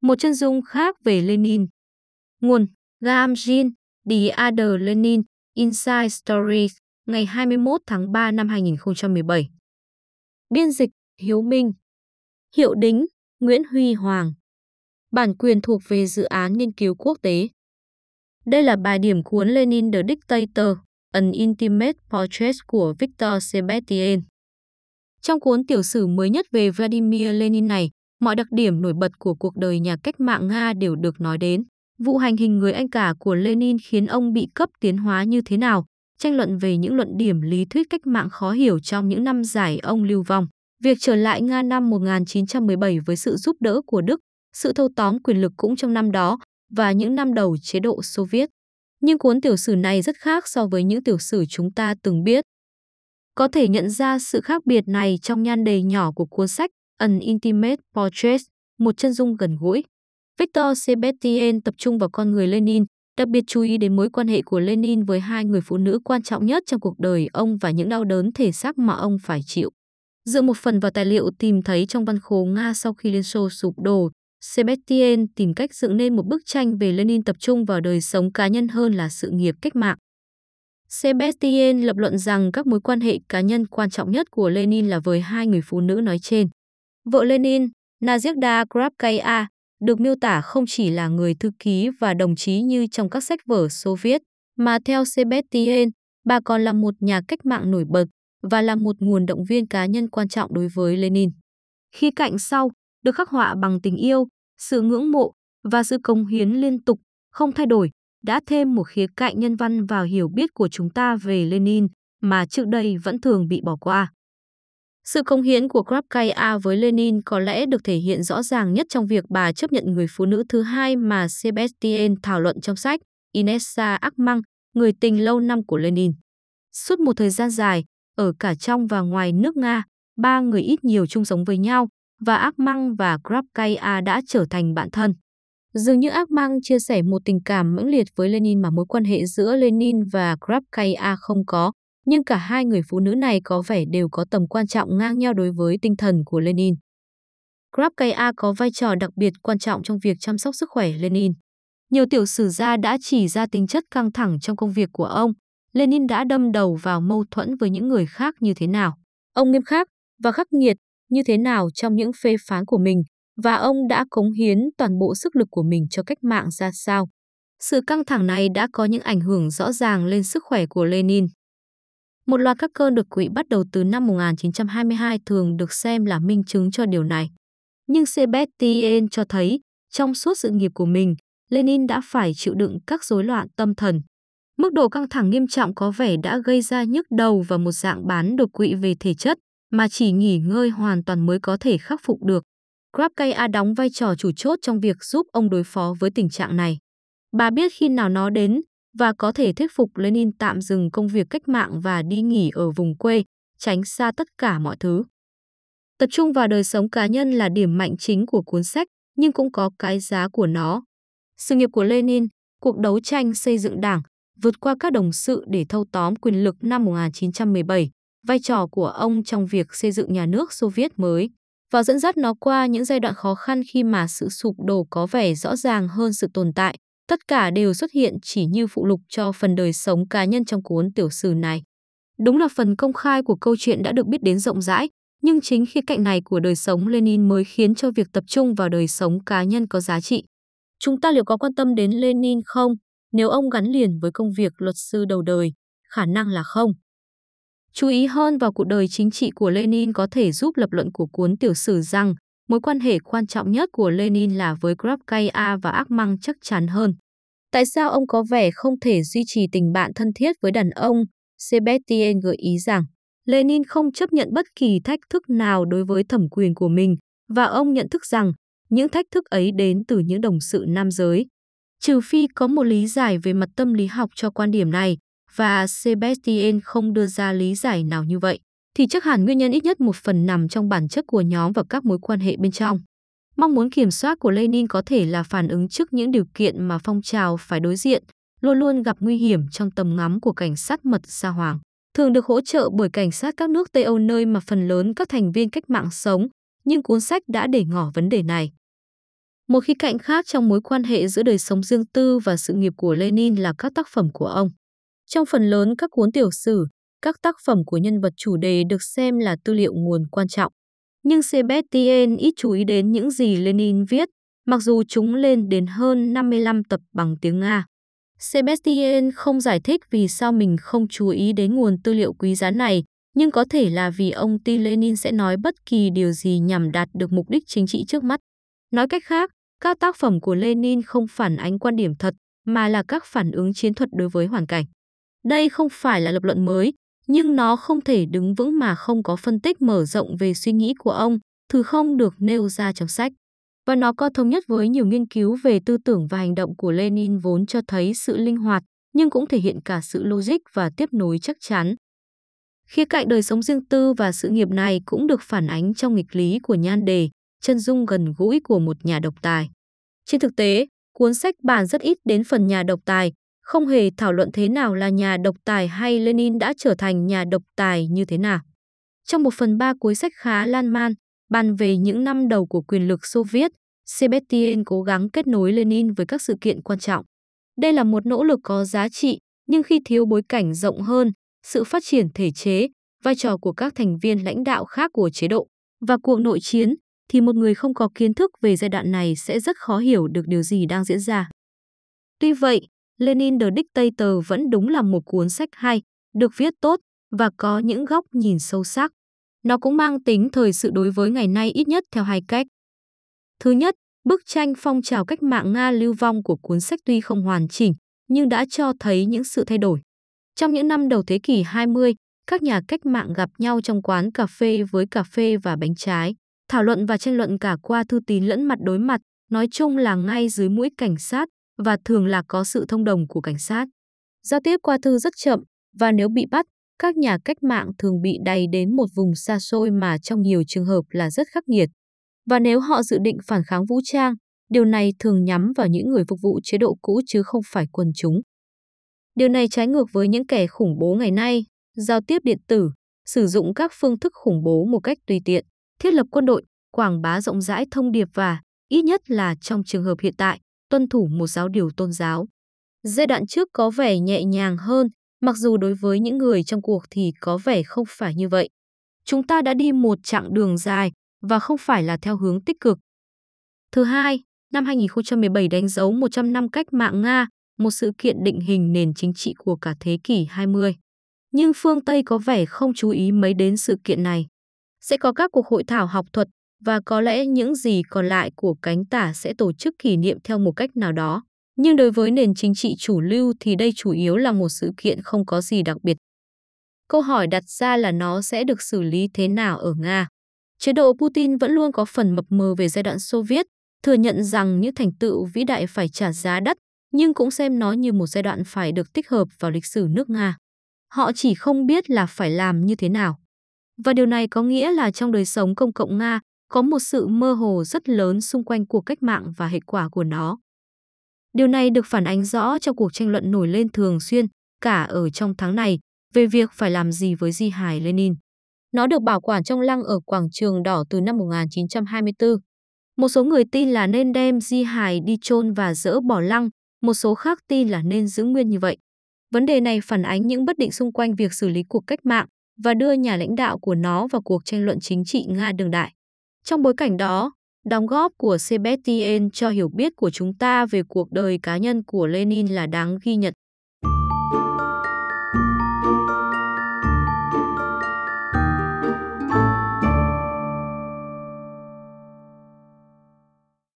Một chân dung khác về Lenin. Nguồn Gamjin, The Other Lenin, Inside Stories, ngày 21 tháng 3 năm 2017. Biên dịch Hiếu Minh. Hiệu đính Nguyễn Huy Hoàng. Bản quyền thuộc về dự án nghiên cứu quốc tế. Đây là bài điểm cuốn Lenin the Dictator, An Intimate Portrait của Victor Sebastien. Trong cuốn tiểu sử mới nhất về Vladimir Lenin này, mọi đặc điểm nổi bật của cuộc đời nhà cách mạng Nga đều được nói đến. Vụ hành hình người anh cả của Lenin khiến ông bị cấp tiến hóa như thế nào? Tranh luận về những luận điểm lý thuyết cách mạng khó hiểu trong những năm dài ông lưu vong. Việc trở lại Nga năm 1917 với sự giúp đỡ của Đức, sự thâu tóm quyền lực cũng trong năm đó và những năm đầu chế độ Xô Viết. Nhưng cuốn tiểu sử này rất khác so với những tiểu sử chúng ta từng biết. Có thể nhận ra sự khác biệt này trong nhan đề nhỏ của cuốn sách An Intimate Portrait, một chân dung gần gũi. Victor Sebastien tập trung vào con người Lenin, đặc biệt chú ý đến mối quan hệ của Lenin với hai người phụ nữ quan trọng nhất trong cuộc đời ông và những đau đớn thể xác mà ông phải chịu. Dựa một phần vào tài liệu tìm thấy trong văn khố Nga sau khi Liên Xô sụp đổ, Sebastien tìm cách dựng nên một bức tranh về Lenin tập trung vào đời sống cá nhân hơn là sự nghiệp cách mạng. Sebastien lập luận rằng các mối quan hệ cá nhân quan trọng nhất của Lenin là với hai người phụ nữ nói trên. Vợ Lenin, Nazirda Grabkaya, được miêu tả không chỉ là người thư ký và đồng chí như trong các sách vở Xô Viết, mà theo Sebastien, bà còn là một nhà cách mạng nổi bật và là một nguồn động viên cá nhân quan trọng đối với Lenin. Khi cạnh sau, được khắc họa bằng tình yêu, sự ngưỡng mộ và sự công hiến liên tục, không thay đổi, đã thêm một khía cạnh nhân văn vào hiểu biết của chúng ta về Lenin mà trước đây vẫn thường bị bỏ qua. Sự công hiến của Krapkaya với Lenin có lẽ được thể hiện rõ ràng nhất trong việc bà chấp nhận người phụ nữ thứ hai mà Sebastien thảo luận trong sách Inessa Akmang, người tình lâu năm của Lenin. Suốt một thời gian dài, ở cả trong và ngoài nước Nga, ba người ít nhiều chung sống với nhau và Akmang và Krapkaya đã trở thành bạn thân. Dường như Akmang chia sẻ một tình cảm mãnh liệt với Lenin mà mối quan hệ giữa Lenin và Krapkaya không có, nhưng cả hai người phụ nữ này có vẻ đều có tầm quan trọng ngang nhau đối với tinh thần của Lenin. Krapkaya có vai trò đặc biệt quan trọng trong việc chăm sóc sức khỏe Lenin. Nhiều tiểu sử gia đã chỉ ra tính chất căng thẳng trong công việc của ông. Lenin đã đâm đầu vào mâu thuẫn với những người khác như thế nào. Ông nghiêm khắc và khắc nghiệt như thế nào trong những phê phán của mình và ông đã cống hiến toàn bộ sức lực của mình cho cách mạng ra sao. Sự căng thẳng này đã có những ảnh hưởng rõ ràng lên sức khỏe của Lenin. Một loạt các cơn đột quỵ bắt đầu từ năm 1922 thường được xem là minh chứng cho điều này. Nhưng Sebastien cho thấy, trong suốt sự nghiệp của mình, Lenin đã phải chịu đựng các rối loạn tâm thần. Mức độ căng thẳng nghiêm trọng có vẻ đã gây ra nhức đầu và một dạng bán đột quỵ về thể chất, mà chỉ nghỉ ngơi hoàn toàn mới có thể khắc phục được. Krapkaya đóng vai trò chủ chốt trong việc giúp ông đối phó với tình trạng này. Bà biết khi nào nó đến và có thể thuyết phục Lenin tạm dừng công việc cách mạng và đi nghỉ ở vùng quê, tránh xa tất cả mọi thứ. Tập trung vào đời sống cá nhân là điểm mạnh chính của cuốn sách, nhưng cũng có cái giá của nó. Sự nghiệp của Lenin, cuộc đấu tranh xây dựng đảng, vượt qua các đồng sự để thâu tóm quyền lực năm 1917, vai trò của ông trong việc xây dựng nhà nước Xô Viết mới và dẫn dắt nó qua những giai đoạn khó khăn khi mà sự sụp đổ có vẻ rõ ràng hơn sự tồn tại. Tất cả đều xuất hiện chỉ như phụ lục cho phần đời sống cá nhân trong cuốn tiểu sử này. Đúng là phần công khai của câu chuyện đã được biết đến rộng rãi, nhưng chính khía cạnh này của đời sống Lenin mới khiến cho việc tập trung vào đời sống cá nhân có giá trị. Chúng ta liệu có quan tâm đến Lenin không? Nếu ông gắn liền với công việc luật sư đầu đời, khả năng là không. Chú ý hơn vào cuộc đời chính trị của Lenin có thể giúp lập luận của cuốn tiểu sử rằng mối quan hệ quan trọng nhất của Lenin là với Grabkaya và ác măng chắc chắn hơn. Tại sao ông có vẻ không thể duy trì tình bạn thân thiết với đàn ông? Sebastien gợi ý rằng Lenin không chấp nhận bất kỳ thách thức nào đối với thẩm quyền của mình và ông nhận thức rằng những thách thức ấy đến từ những đồng sự nam giới. Trừ phi có một lý giải về mặt tâm lý học cho quan điểm này, và Sebastien không đưa ra lý giải nào như vậy, thì chắc hẳn nguyên nhân ít nhất một phần nằm trong bản chất của nhóm và các mối quan hệ bên trong. Mong muốn kiểm soát của Lenin có thể là phản ứng trước những điều kiện mà phong trào phải đối diện, luôn luôn gặp nguy hiểm trong tầm ngắm của cảnh sát mật Sa Hoàng, thường được hỗ trợ bởi cảnh sát các nước Tây Âu nơi mà phần lớn các thành viên cách mạng sống, nhưng cuốn sách đã để ngỏ vấn đề này. Một khía cạnh khác trong mối quan hệ giữa đời sống riêng tư và sự nghiệp của Lenin là các tác phẩm của ông. Trong phần lớn các cuốn tiểu sử, các tác phẩm của nhân vật chủ đề được xem là tư liệu nguồn quan trọng. Nhưng Sebastien ít chú ý đến những gì Lenin viết, mặc dù chúng lên đến hơn 55 tập bằng tiếng Nga. Sebastien không giải thích vì sao mình không chú ý đến nguồn tư liệu quý giá này, nhưng có thể là vì ông tin Lenin sẽ nói bất kỳ điều gì nhằm đạt được mục đích chính trị trước mắt. Nói cách khác, các tác phẩm của Lenin không phản ánh quan điểm thật, mà là các phản ứng chiến thuật đối với hoàn cảnh. Đây không phải là lập luận mới, nhưng nó không thể đứng vững mà không có phân tích mở rộng về suy nghĩ của ông, thứ không được nêu ra trong sách. Và nó có thống nhất với nhiều nghiên cứu về tư tưởng và hành động của Lenin vốn cho thấy sự linh hoạt, nhưng cũng thể hiện cả sự logic và tiếp nối chắc chắn. Khía cạnh đời sống riêng tư và sự nghiệp này cũng được phản ánh trong nghịch lý của nhan đề, chân dung gần gũi của một nhà độc tài. Trên thực tế, cuốn sách bàn rất ít đến phần nhà độc tài, không hề thảo luận thế nào là nhà độc tài hay Lenin đã trở thành nhà độc tài như thế nào. Trong một phần ba cuối sách khá lan man, bàn về những năm đầu của quyền lực Xô Viết, Sebastien cố gắng kết nối Lenin với các sự kiện quan trọng. Đây là một nỗ lực có giá trị, nhưng khi thiếu bối cảnh rộng hơn, sự phát triển thể chế, vai trò của các thành viên lãnh đạo khác của chế độ và cuộc nội chiến, thì một người không có kiến thức về giai đoạn này sẽ rất khó hiểu được điều gì đang diễn ra. Tuy vậy, Lenin the Dictator vẫn đúng là một cuốn sách hay, được viết tốt và có những góc nhìn sâu sắc. Nó cũng mang tính thời sự đối với ngày nay ít nhất theo hai cách. Thứ nhất, bức tranh phong trào cách mạng Nga lưu vong của cuốn sách tuy không hoàn chỉnh, nhưng đã cho thấy những sự thay đổi. Trong những năm đầu thế kỷ 20, các nhà cách mạng gặp nhau trong quán cà phê với cà phê và bánh trái, thảo luận và tranh luận cả qua thư tín lẫn mặt đối mặt, nói chung là ngay dưới mũi cảnh sát và thường là có sự thông đồng của cảnh sát. Giao tiếp qua thư rất chậm và nếu bị bắt, các nhà cách mạng thường bị đày đến một vùng xa xôi mà trong nhiều trường hợp là rất khắc nghiệt. Và nếu họ dự định phản kháng vũ trang, điều này thường nhắm vào những người phục vụ chế độ cũ chứ không phải quần chúng. Điều này trái ngược với những kẻ khủng bố ngày nay, giao tiếp điện tử, sử dụng các phương thức khủng bố một cách tùy tiện, thiết lập quân đội, quảng bá rộng rãi thông điệp và, ít nhất là trong trường hợp hiện tại, tuân thủ một giáo điều tôn giáo. Giai đoạn trước có vẻ nhẹ nhàng hơn, mặc dù đối với những người trong cuộc thì có vẻ không phải như vậy. Chúng ta đã đi một chặng đường dài và không phải là theo hướng tích cực. Thứ hai, năm 2017 đánh dấu 100 năm cách mạng Nga, một sự kiện định hình nền chính trị của cả thế kỷ 20. Nhưng phương Tây có vẻ không chú ý mấy đến sự kiện này. Sẽ có các cuộc hội thảo học thuật và có lẽ những gì còn lại của cánh tả sẽ tổ chức kỷ niệm theo một cách nào đó. Nhưng đối với nền chính trị chủ lưu thì đây chủ yếu là một sự kiện không có gì đặc biệt. Câu hỏi đặt ra là nó sẽ được xử lý thế nào ở Nga. Chế độ Putin vẫn luôn có phần mập mờ về giai đoạn Xô Viết, thừa nhận rằng những thành tựu vĩ đại phải trả giá đắt, nhưng cũng xem nó như một giai đoạn phải được tích hợp vào lịch sử nước Nga. Họ chỉ không biết là phải làm như thế nào. Và điều này có nghĩa là trong đời sống công cộng Nga có một sự mơ hồ rất lớn xung quanh cuộc cách mạng và hệ quả của nó. Điều này được phản ánh rõ trong cuộc tranh luận nổi lên thường xuyên, cả ở trong tháng này, về việc phải làm gì với di hài Lenin. Nó được bảo quản trong lăng ở quảng trường đỏ từ năm 1924. Một số người tin là nên đem di hài đi chôn và dỡ bỏ lăng, một số khác tin là nên giữ nguyên như vậy. Vấn đề này phản ánh những bất định xung quanh việc xử lý cuộc cách mạng và đưa nhà lãnh đạo của nó vào cuộc tranh luận chính trị Nga đường đại. Trong bối cảnh đó, đóng góp của Sebastien cho hiểu biết của chúng ta về cuộc đời cá nhân của Lenin là đáng ghi nhận.